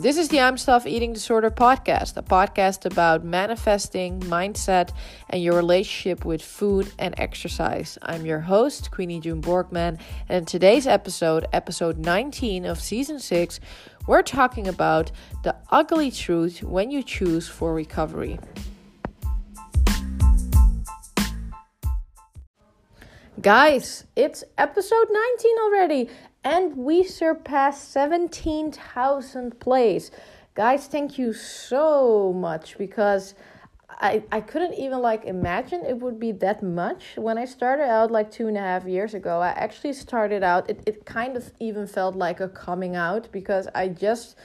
This is the I'm Stuffed Eating Disorder podcast, a podcast about manifesting, mindset, and your relationship with food and exercise. I'm your host, Queenie June Borgman, and in today's episode, episode 19 of season 6, we're talking about the ugly truth when you choose for recovery. Guys, it's episode 19 already, and we surpassed 17,000 plays. Guys, thank you so much because I, I couldn't even like imagine it would be that much when I started out like two and a half years ago. I actually started out, it, it kind of even felt like a coming out because I just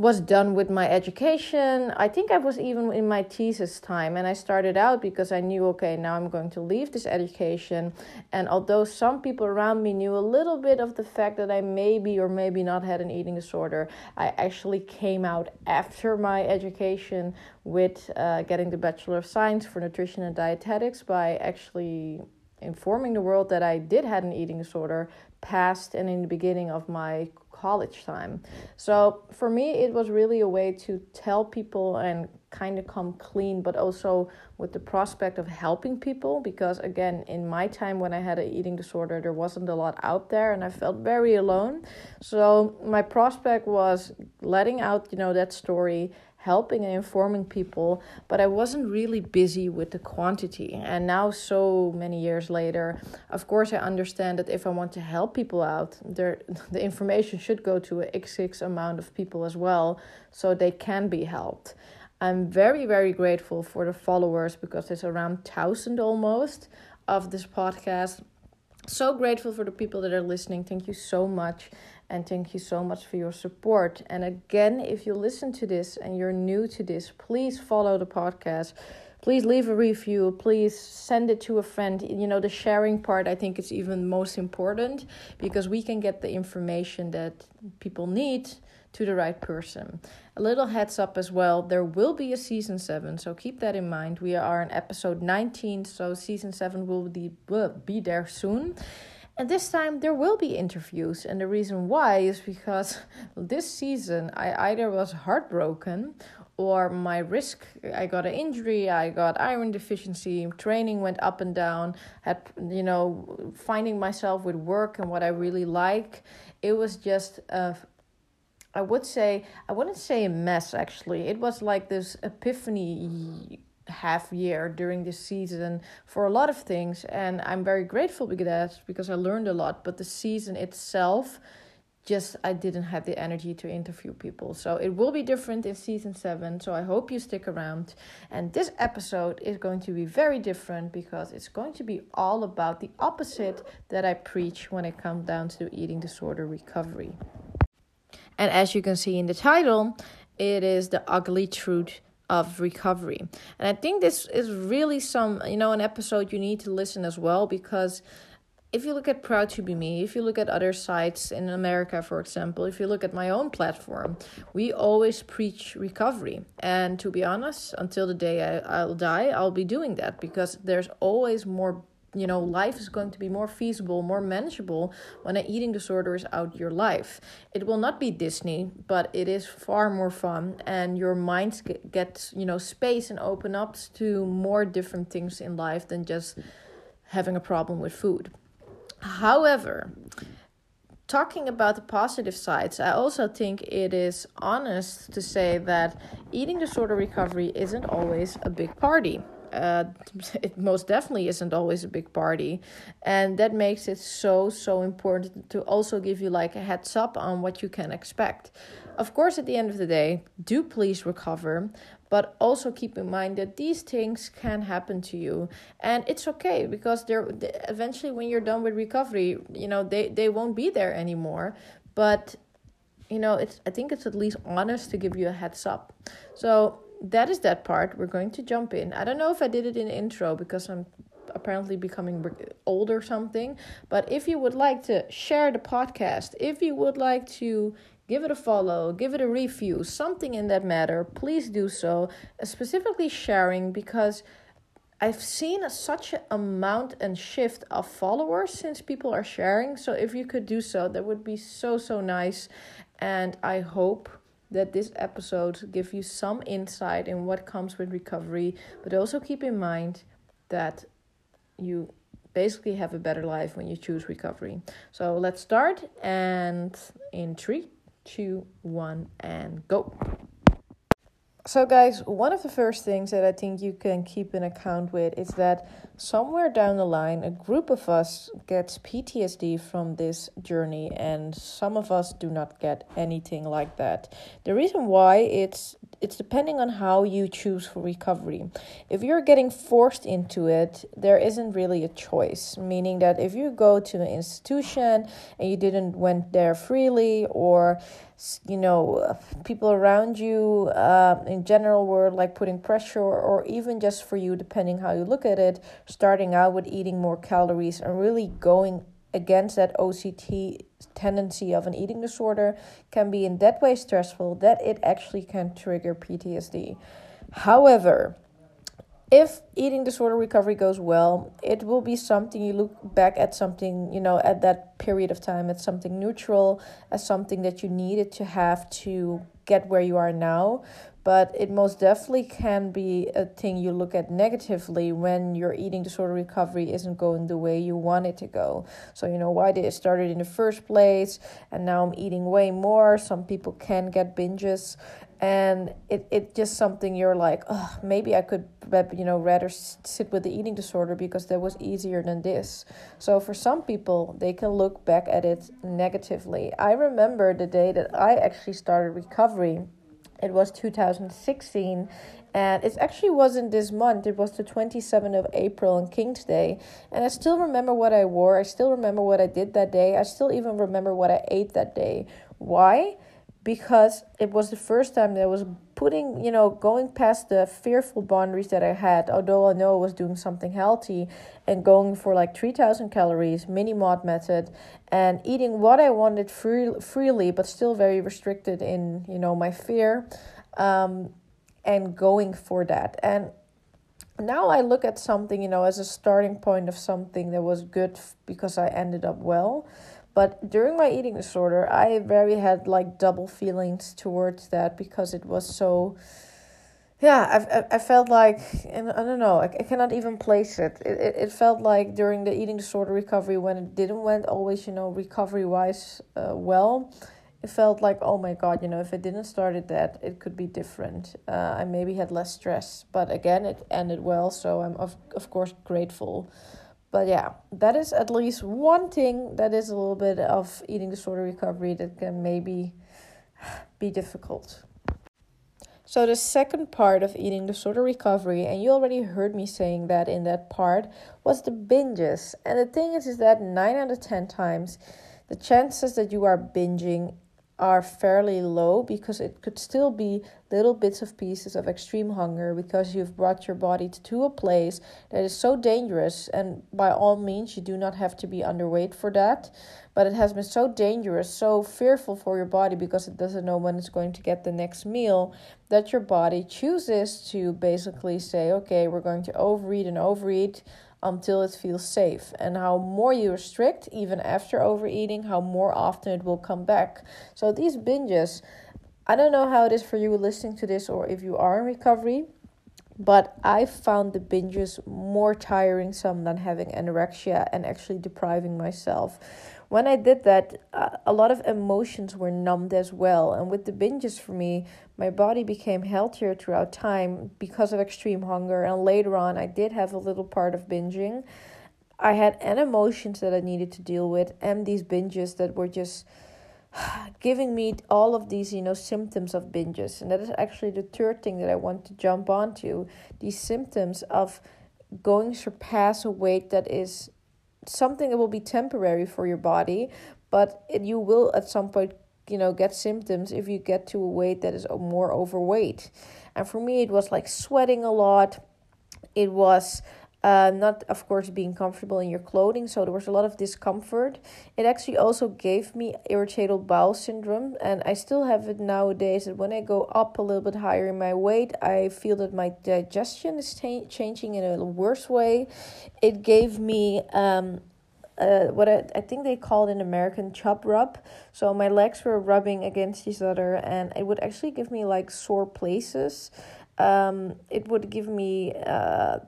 was done with my education. I think I was even in my thesis time, and I started out because I knew, okay, now I'm going to leave this education. And although some people around me knew a little bit of the fact that I maybe or maybe not had an eating disorder, I actually came out after my education with uh, getting the Bachelor of Science for Nutrition and Dietetics by actually informing the world that I did had an eating disorder past and in the beginning of my college time. So for me, it was really a way to tell people and kind of come clean, but also with the prospect of helping people. Because again, in my time when I had an eating disorder, there wasn't a lot out there and I felt very alone. So my prospect was letting out, you know, that story helping and informing people, but I wasn't really busy with the quantity. And now, so many years later, of course, I understand that if I want to help people out, there the information should go to a XX amount of people as well, so they can be helped. I'm very, very grateful for the followers because it's around thousand almost of this podcast. So grateful for the people that are listening. Thank you so much. And thank you so much for your support. And again, if you listen to this and you're new to this, please follow the podcast. Please leave a review. Please send it to a friend. You know, the sharing part I think is even most important because we can get the information that people need to the right person. A little heads up as well there will be a season 7, so keep that in mind. We are in episode 19, so season 7 will be, will be there soon. And this time there will be interviews, and the reason why is because this season I either was heartbroken or my risk i got an injury i got iron deficiency training went up and down had you know finding myself with work and what i really like. It was just a i would say i wouldn't say a mess actually. It was like this epiphany half year during this season for a lot of things and i'm very grateful because that because i learned a lot but the season itself just i didn't have the energy to interview people. So it will be different in season 7 so i hope you stick around. And this episode is going to be very different because it's going to be all about the opposite that i preach when it comes down to eating disorder recovery. And as you can see in the title it is the ugly truth of recovery. And I think this is really some, you know, an episode you need to listen as well because if you look at Proud2Bme, if you look at other sites in America, for example, if you look at my own platform, we always preach recovery. And to be honest, until the day I, I'll die, I'll be doing that because there's always more you know life is going to be more feasible more manageable when an eating disorder is out your life. It will not be disney but it is far more fun and your mind gets you know space and open up to more different things in life than just having a problem with food. However talking about the positive sides i also think it is honest to say that eating disorder recovery isn't always a big party uh, it most definitely isn't always a big party. And that makes it so so important to also give you like a heads up on what you can expect. Of course at the end of the day do please recover but also keep in mind that these things can happen to you. And it's okay because they're eventually when you're done with recovery you know they they won't be there anymore. But you know it's i think it's at least honest to give you a heads up. So that is that part. We're going to jump in. I don't know if I did it in intro because I'm apparently becoming old or something. But if you would like to share the podcast, if you would like to give it a follow, give it a review, something in that matter, please do so. Uh, specifically sharing because I've seen a, such an amount and shift of followers since people are sharing. So if you could do so, that would be so so nice. And I hope that this episode give you some insight in what comes with recovery, but also keep in mind that you basically have a better life when you choose recovery. So let's start and in three, two, one, and go. So, guys, one of the first things that I think you can keep in account with is that somewhere down the line, a group of us gets PTSD from this journey, and some of us do not get anything like that. The reason why it's it's depending on how you choose for recovery. If you're getting forced into it, there isn't really a choice. Meaning that if you go to an institution and you didn't went there freely, or you know people around you uh, in general were like putting pressure or even just for you depending how you look at it starting out with eating more calories and really going against that OCD tendency of an eating disorder can be in that way stressful that it actually can trigger PTSD. However, if eating disorder recovery goes well, it will be something you look back at something, you know, at that period of time, as something neutral, as something that you needed to have to get where you are now. But it most definitely can be a thing you look at negatively when your eating disorder recovery isn't going the way you want it to go. So, you know, why did it started in the first place? And now I'm eating way more. Some people can get binges and it it just something you're like oh maybe i could you know rather sit with the eating disorder because that was easier than this so for some people they can look back at it negatively i remember the day that i actually started recovery it was 2016 and it actually wasn't this month. It was the 27th of april on king's day and i still remember what i wore. I still remember what i did that day. I still even remember what i ate that day. Why? Because it was the first time I was putting, you know, going past the fearful boundaries that I had, although I know I was doing something healthy and going for like 3000 calories, MinnieMaud method, and eating what I wanted free, freely, but still very restricted in, you know, my fear, um, and going for that. And now I look at something, you know, as a starting point of something that was good because I ended up well. But during my eating disorder, I very had like double feelings towards that because it was so. Yeah, I, I, felt like, and I don't know, I, I cannot even place it. It, it. it felt like during the eating disorder recovery, when it didn't went always, you know, recovery wise uh, well, it felt like, oh my God, you know, if it didn't started that, it could be different. Uh, I maybe had less stress. But again, it ended well, so I'm, of, of course, grateful but yeah, that is at least one thing that is a little bit of eating disorder recovery that can maybe be difficult. So, the second part of eating disorder recovery, and you already heard me saying that in that part, was the binges. And the thing is, is that 9 out of 10 times, the chances that you are binging are fairly low because it could still be little bits of pieces of extreme hunger because you've brought your body to a place that is so dangerous. And by all means you do not have to be underweight for that. But it has been so dangerous so fearful for your body because it doesn't know when it's going to get the next meal that your body chooses to basically say okay we're going to overeat and overeat until it feels safe. And how more you restrict, even after overeating, how more often it will come back. So these binges, I don't know how it is for you listening to this or if you are in recovery, but I found the binges more tiring some than having anorexia and actually depriving myself when I did that, uh, a lot of emotions were numbed as well. And with the binges for me, my body became healthier throughout time because of extreme hunger. And later on, I did have a little part of binging. I had an emotions that I needed to deal with, and these binges that were just giving me all of these you know symptoms of binges and that is actually the third thing that i want to jump onto these symptoms of going surpass a weight that is something that will be temporary for your body, but it, you will at some point, you know, get symptoms if you get to a weight that is more overweight. And for me, it was like sweating a lot. It was uh, not of course being comfortable in your clothing so there was a lot of discomfort it actually also gave me irritable bowel syndrome and i still have it nowadays that when i go up a little bit higher in my weight i feel that my digestion is changing in a worse way it gave me um, uh, what I, I think they called in American chub rub. So my legs were rubbing against each other, and it would actually give me like sore places. Um, it would give me uh,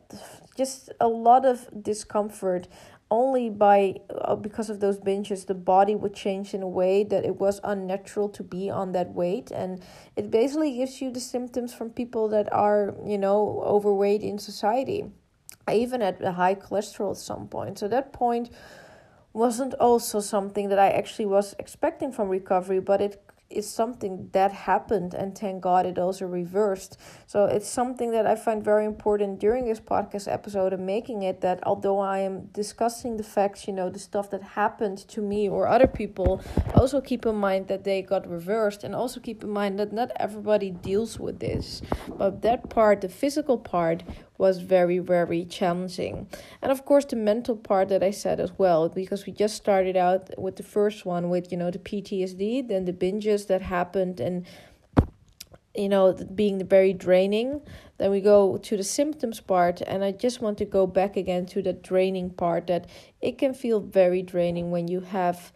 just a lot of discomfort only by uh, because of those binges the body would change in a way that it was unnatural to be on that weight and it basically gives you the symptoms from people that are you know overweight in society even had a high cholesterol at some point. So that point wasn't also something that I actually was expecting from recovery but it is something that happened and thank god it also reversed. So it's something that i find very important during this podcast episode and making it that although i am discussing the facts you know the stuff that happened to me or other people also keep in mind that they got reversed and also keep in mind that not everybody deals with this. But that part the physical part was very, very challenging. And of course, the mental part that I said as well, because we just started out with the first one with, you know, the PTSD, then the binges that happened, and, you know, being very draining. Then we go to the symptoms part, and I just want to go back again to the draining part that it can feel very draining when you have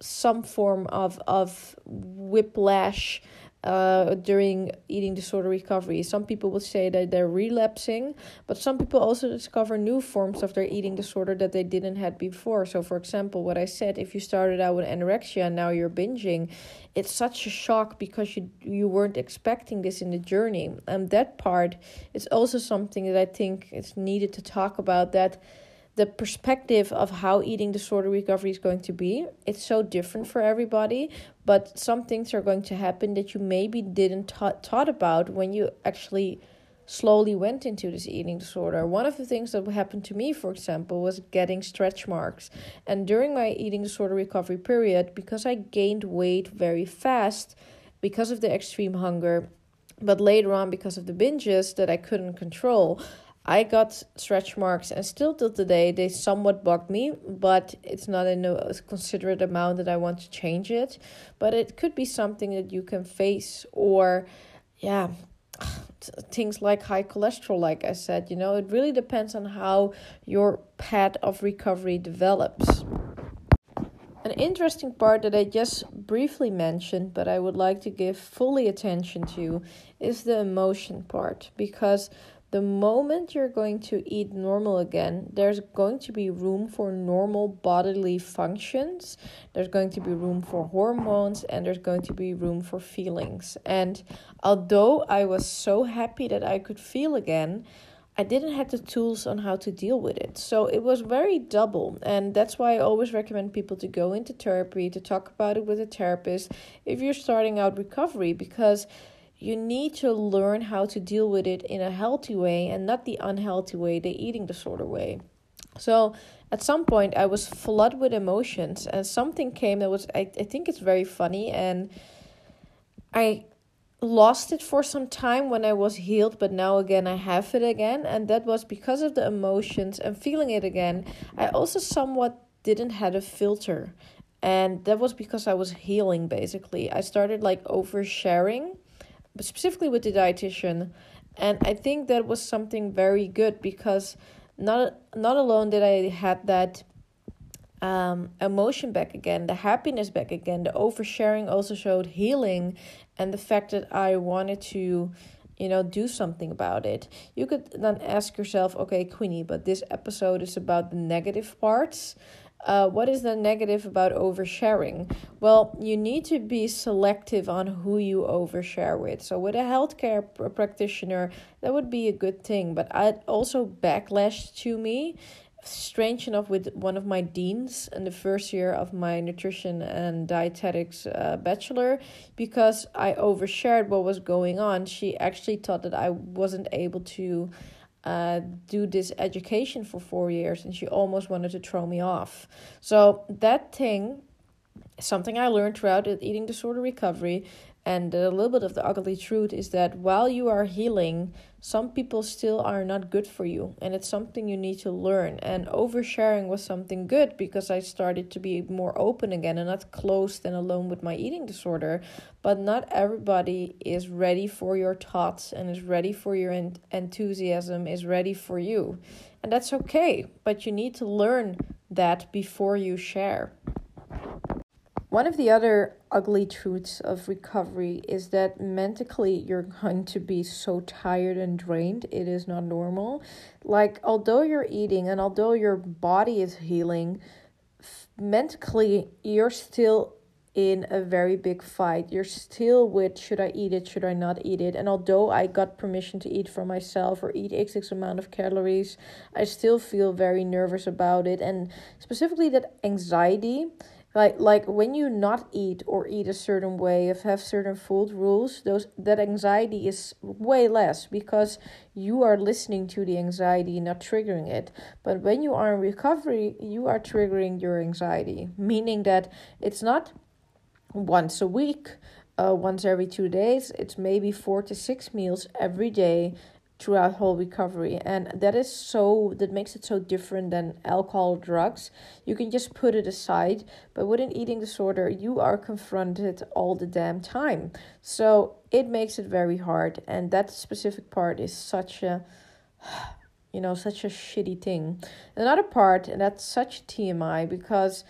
some form of, of whiplash uh, during eating disorder recovery. Some people would say that they're relapsing, but some people also discover new forms of their eating disorder that they didn't had before. So, for example, what I said, if you started out with anorexia and now you're binging, it's such a shock because you you weren't expecting this in the journey. And that part is also something that I think is needed to talk about. That the perspective of how eating disorder recovery is going to be. It's so different for everybody, but some things are going to happen that you maybe didn't ta- thought about when you actually slowly went into this eating disorder. One of the things that happened to me, for example, was getting stretch marks. And during my eating disorder recovery period, because I gained weight very fast because of the extreme hunger, but later on because of the binges that I couldn't control, I got stretch marks, and still till today, they somewhat bug me, but it's not in a considerate amount that I want to change it. But it could be something that you can face, or yeah, things like high cholesterol, like I said, you know, it really depends on how your path of recovery develops. An interesting part that I just briefly mentioned, but I would like to give fully attention to, is the emotion part because the moment you're going to eat normal again, there's going to be room for normal bodily functions. There's going to be room for hormones and there's going to be room for feelings. And although I was so happy that I could feel again, I didn't have the tools on how to deal with it. So it was very double. And that's why I always recommend people to go into therapy, to talk about it with a therapist if you're starting out recovery, because you need to learn how to deal with it in a healthy way and not the unhealthy way, the eating disorder way. So at some point, I was flooded with emotions, and something came that was, I, I think it's very funny, and I lost it for some time when I was healed, but now again, I have it again, and that was because of the emotions and feeling it again. I also somewhat didn't have a filter, and that was because I was healing basically. I started like oversharing specifically with the dietitian. And I think that was something very good because not not alone did I had that um, emotion back again, the happiness back again, the oversharing also showed healing, and the fact that I wanted to, you know, do something about it. You could then ask yourself, okay, Queenie, but this episode is about the negative parts. Uh, what is the negative about oversharing? Well, you need to be selective on who you overshare with. So, with a healthcare practitioner, that would be a good thing. But I also backlash to me, strange enough, with one of my deans in the first year of my nutrition and dietetics uh, bachelor, because I overshared what was going on. She actually thought that I wasn't able to uh, do this education for four years and she almost wanted to throw me off. So that thing, something I learned throughout eating disorder recovery, And a little bit of the ugly truth is that while you are healing, some people still are not good for you. And it's something you need to learn. And oversharing was something good because I started to be more open again and not closed and alone with my eating disorder. But not everybody is ready for your thoughts and is ready for your enthusiasm, is ready for you. And that's okay. But you need to learn that before you share. One of the other ugly truths of recovery is that mentally you're going to be so tired and drained. It is not normal. Like, although you're eating and although your body is healing, mentally you're still in a very big fight. You're still with should I eat it, should I not eat it? And although I got permission to eat for myself or eat XX amount of calories, I still feel very nervous about it. And specifically, that anxiety like like when you not eat or eat a certain way if have certain food rules those that anxiety is way less because you are listening to the anxiety not triggering it. But when you are in recovery you are triggering your anxiety meaning that it's not once a week uh, once every two days. It's maybe four to six meals every day throughout whole recovery and that is so that makes it so different than alcohol drugs. You can just put it aside but with an eating disorder you are confronted all the damn time. So it makes it very hard and that specific part is such a you know such a shitty thing. Another part and that's such tmi because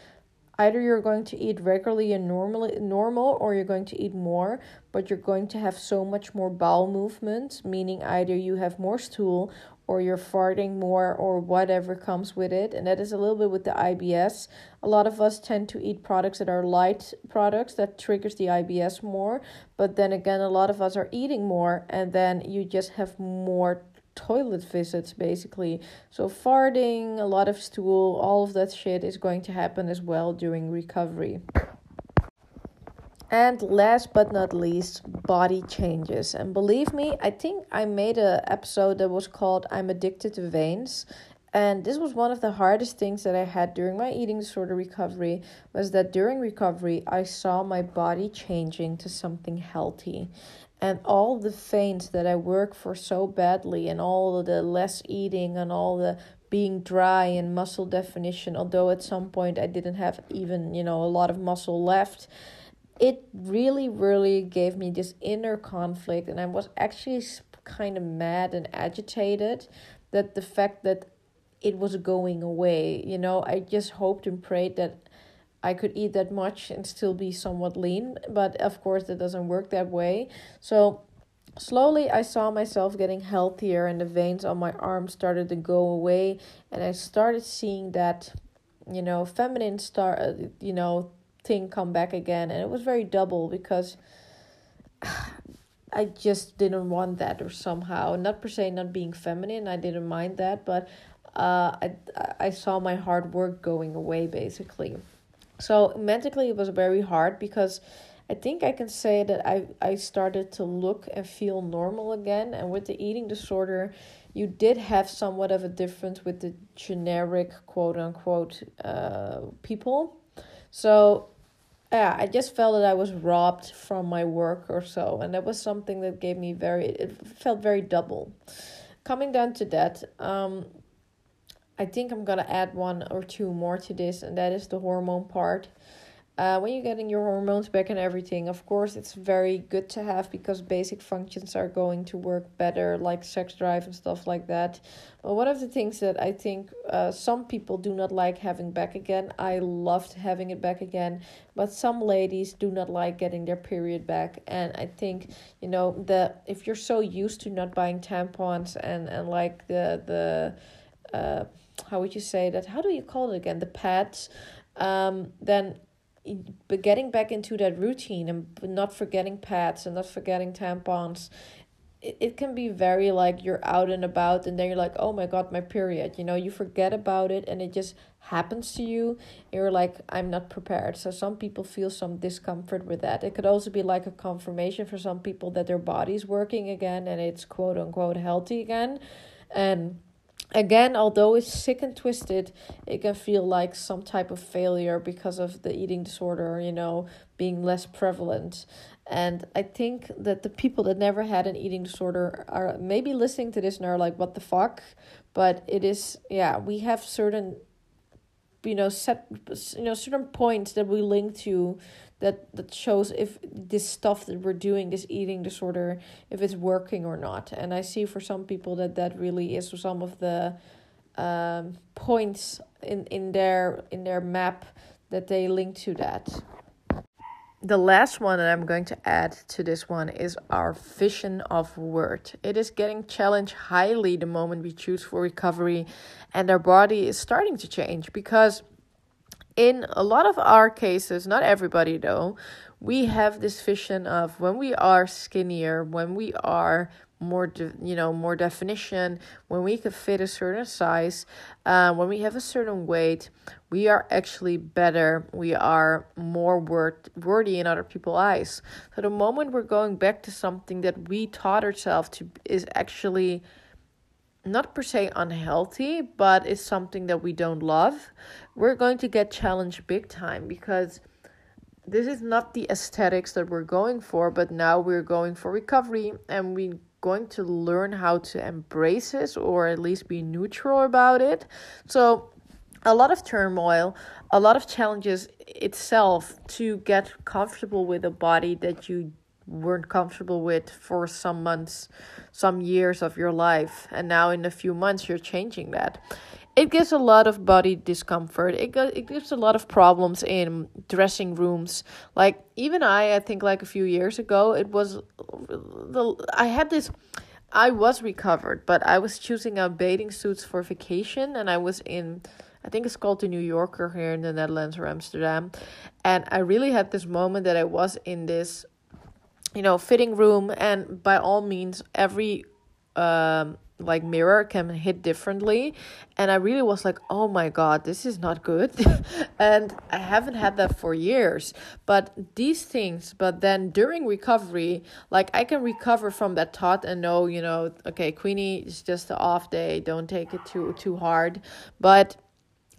either you're going to eat regularly and normally normal or you're going to eat more but you're going to have so much more bowel movement meaning either you have more stool or you're farting more or whatever comes with it and that is a little bit with the IBS a lot of us tend to eat products that are light products that triggers the IBS more but then again a lot of us are eating more and then you just have more toilet visits basically. So farting, a lot of stool, all of that shit is going to happen as well during recovery. And last but not least, body changes. And believe me, I think I made a episode that was called I'm addicted to veins. And this was one of the hardest things that I had during my eating disorder recovery was that during recovery I saw my body changing to something healthy and all the veins that I work for so badly, and all the less eating, and all the being dry and muscle definition, although at some point I didn't have even, you know, a lot of muscle left, it really, really gave me this inner conflict, and I was actually kind of mad and agitated that the fact that it was going away, you know, I just hoped and prayed that I could eat that much and still be somewhat lean, but of course that doesn't work that way. So slowly I saw myself getting healthier and the veins on my arms started to go away and I started seeing that you know feminine star uh, you know thing come back again and it was very double because I just didn't want that or somehow not per se not being feminine I didn't mind that but uh I I saw my hard work going away basically so mentally it was very hard because I think I can say that I I started to look and feel normal again and with the eating disorder you did have somewhat of a difference with the generic quote unquote uh people. So yeah, I just felt that I was robbed from my work or so, and that was something that gave me very. It felt very double. Coming down to that, um, I think I'm gonna add one or two more to this, and that is the hormone part. Uh, when you're getting your hormones back and everything, of course, it's very good to have because basic functions are going to work better, like sex drive and stuff like that. But one of the things that I think uh, some people do not like having back again, I loved having it back again, but some ladies do not like getting their period back. And I think, you know, the if you're so used to not buying tampons and, and like the, the, uh, how would you say that? How do you call it again? The pads. Um, then but getting back into that routine and not forgetting pads and not forgetting tampons it, it can be very like you're out and about and then you're like oh my god my period you know you forget about it and it just happens to you you're like i'm not prepared. So some people feel some discomfort with that. It could also be like a confirmation for some people that their body's working again and it's quote unquote healthy again. And again, although it's sick and twisted, it can feel like some type of failure because of the eating disorder, you know, being less prevalent. And I think that the people that never had an eating disorder are maybe listening to this and are like, what the fuck? But it is, yeah, we have certain, you know, set, you know, certain points that we link to that that shows if this stuff that we're doing this eating disorder if it's working or not. And i see for some people that that really is some of the um, points in in their in their map that they link to that the last one that I'm going to add to this one is our vision of word. It is getting challenged highly the moment we choose for recovery, and our body is starting to change because in a lot of our cases, not everybody though, we have this vision of when we are skinnier, when we are more de- you know more definition. When we can fit a certain size uh, when we have a certain weight we are actually better. We are more worth- worthy in other people's eyes. So the moment we're going back to something that we taught ourselves to is actually not per se unhealthy, but it's something that we don't love, we're going to get challenged big time because this is not the aesthetics that we're going for, but now we're going for recovery and we're going to learn how to embrace this or at least be neutral about it. So, a lot of turmoil, a lot of challenges itself to get comfortable with a body that you weren't comfortable with for some months, some years of your life, and now in a few months you're changing that. It gives a lot of body discomfort. It go, it gives a lot of problems in dressing rooms. Like even I, I think like a few years ago, it was the I had this. I was recovered, but I was choosing out bathing suits for vacation, and I was in I think it's called the New Yorker here in the Netherlands or Amsterdam. And I really had this moment that I was in this you know fitting room and by all means every um like mirror can hit differently. And i really was like oh my god this is not good. And i haven't had that for years. But these things but then during recovery like i can recover from that thought and know you know okay queenie is just an off day. Don't take it too too hard. But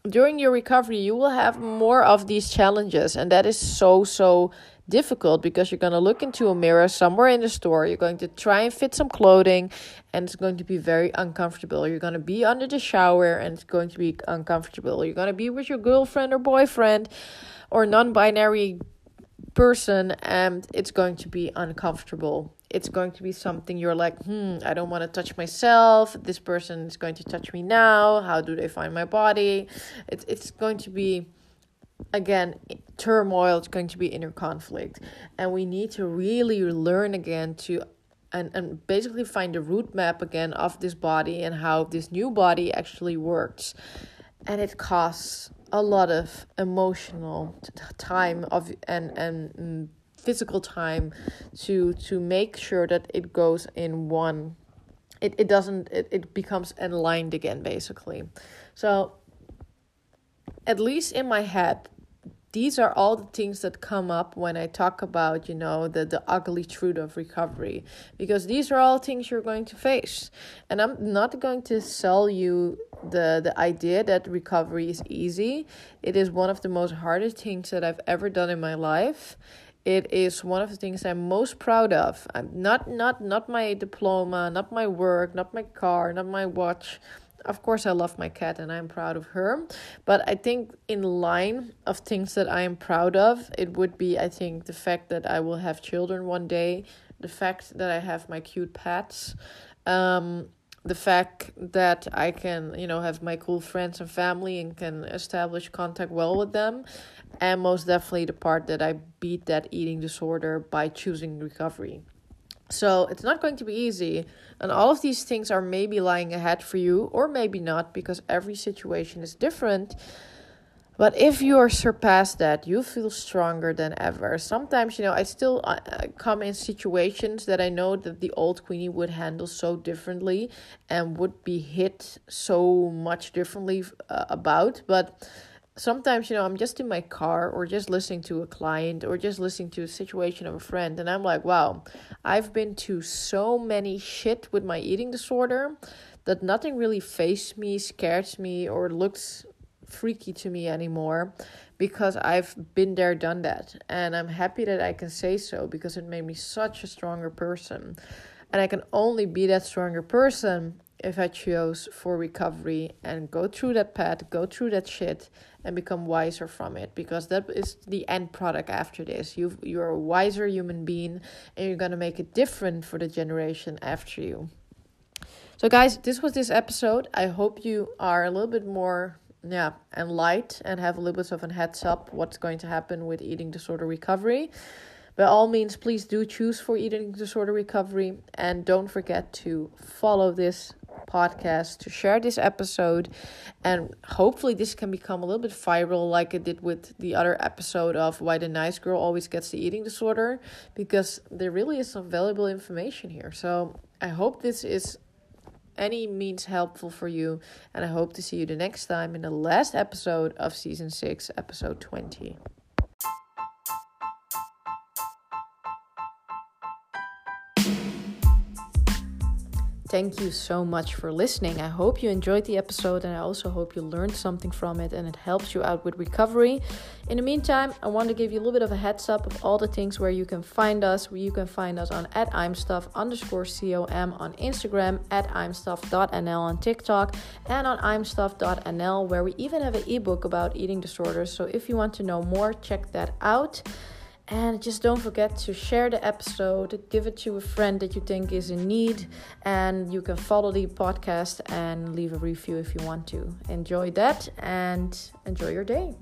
during your recovery you will have more of these challenges. And that is so so difficult because you're going to look into a mirror somewhere in the store. You're going to try and fit some clothing, and it's going to be very uncomfortable. You're going to be under the shower, and it's going to be uncomfortable. You're going to be with your girlfriend or boyfriend or non binary person, and it's going to be uncomfortable. It's going to be something you're like, hmm, I don't want to touch myself. This person is going to touch me now. How do they find my body? It's it's going to be again turmoil it's going to be inner conflict. And we need to really learn again to and, and basically find the root map again of this body and how this new body actually works. And it costs a lot of emotional time of and and mm, physical time to to make sure that it goes in one. It, it doesn't it, it becomes aligned again basically. So at least in my head these are all the things that come up when I talk about, you know, the, the ugly truth of recovery. Because these are all things you're going to face. And I'm not going to sell you the, the idea that recovery is easy. It is one of the most hardest things that I've ever done in my life. It is one of the things I'm most proud of. I'm not not not my diploma, not my work, not my car, not my watch of course, I love my cat and I'm proud of her. But I think, in line of things that I am proud of, it would be I think the fact that I will have children one day, the fact that I have my cute pets, um, the fact that I can, you know, have my cool friends and family and can establish contact well with them, and most definitely the part that I beat that eating disorder by choosing recovery. So it's not going to be easy. And all of these things are maybe lying ahead for you, or maybe not, because every situation is different. But if you are surpassed that, you feel stronger than ever. Sometimes, you know, I still uh, uh, come in situations that I know that the old Queenie would handle so differently and would be hit so much differently uh, about. But sometimes you know i'm just in my car or just listening to a client or just listening to a situation of a friend and i'm like wow i've been to so many shit with my eating disorder that nothing really faced me, scares me, or looks freaky to me anymore because I've been there, done that. And I'm happy that I can say so because it made me such a stronger person. And I can only be that stronger person if I chose for recovery and go through that path, go through that shit, and become wiser from it because that is the end product after this. You you're a wiser human being and you're gonna make it different for the generation after you. So guys, this was this episode. I hope you are a little bit more yeah, and light and have a little bit of a heads up what's going to happen with eating disorder recovery. By all means, please do choose for eating disorder recovery and don't forget to follow this podcast, to share this episode, and hopefully this can become a little bit viral like it did with the other episode of why the nice girl always gets the eating disorder because there really is some valuable information here. So, I hope this is any means helpful for you. And I hope to see you the next time in the last episode of season 6, episode 20. Thank you so much for listening. I hope you enjoyed the episode and I also hope you learned something from it and it helps you out with recovery. In the meantime, I want to give you a little bit of a heads up of all the things where you can find us. Where you can find us on at imstuff underscore com on Instagram, at imstuff.nl on TikTok, and on imstuff.nl where we even have an ebook about eating disorders. So if you want to know more, check that out. And just don't forget to share the episode, give it to a friend that you think is in need, and you can follow the podcast and leave a review if you want to. Enjoy that and enjoy your day.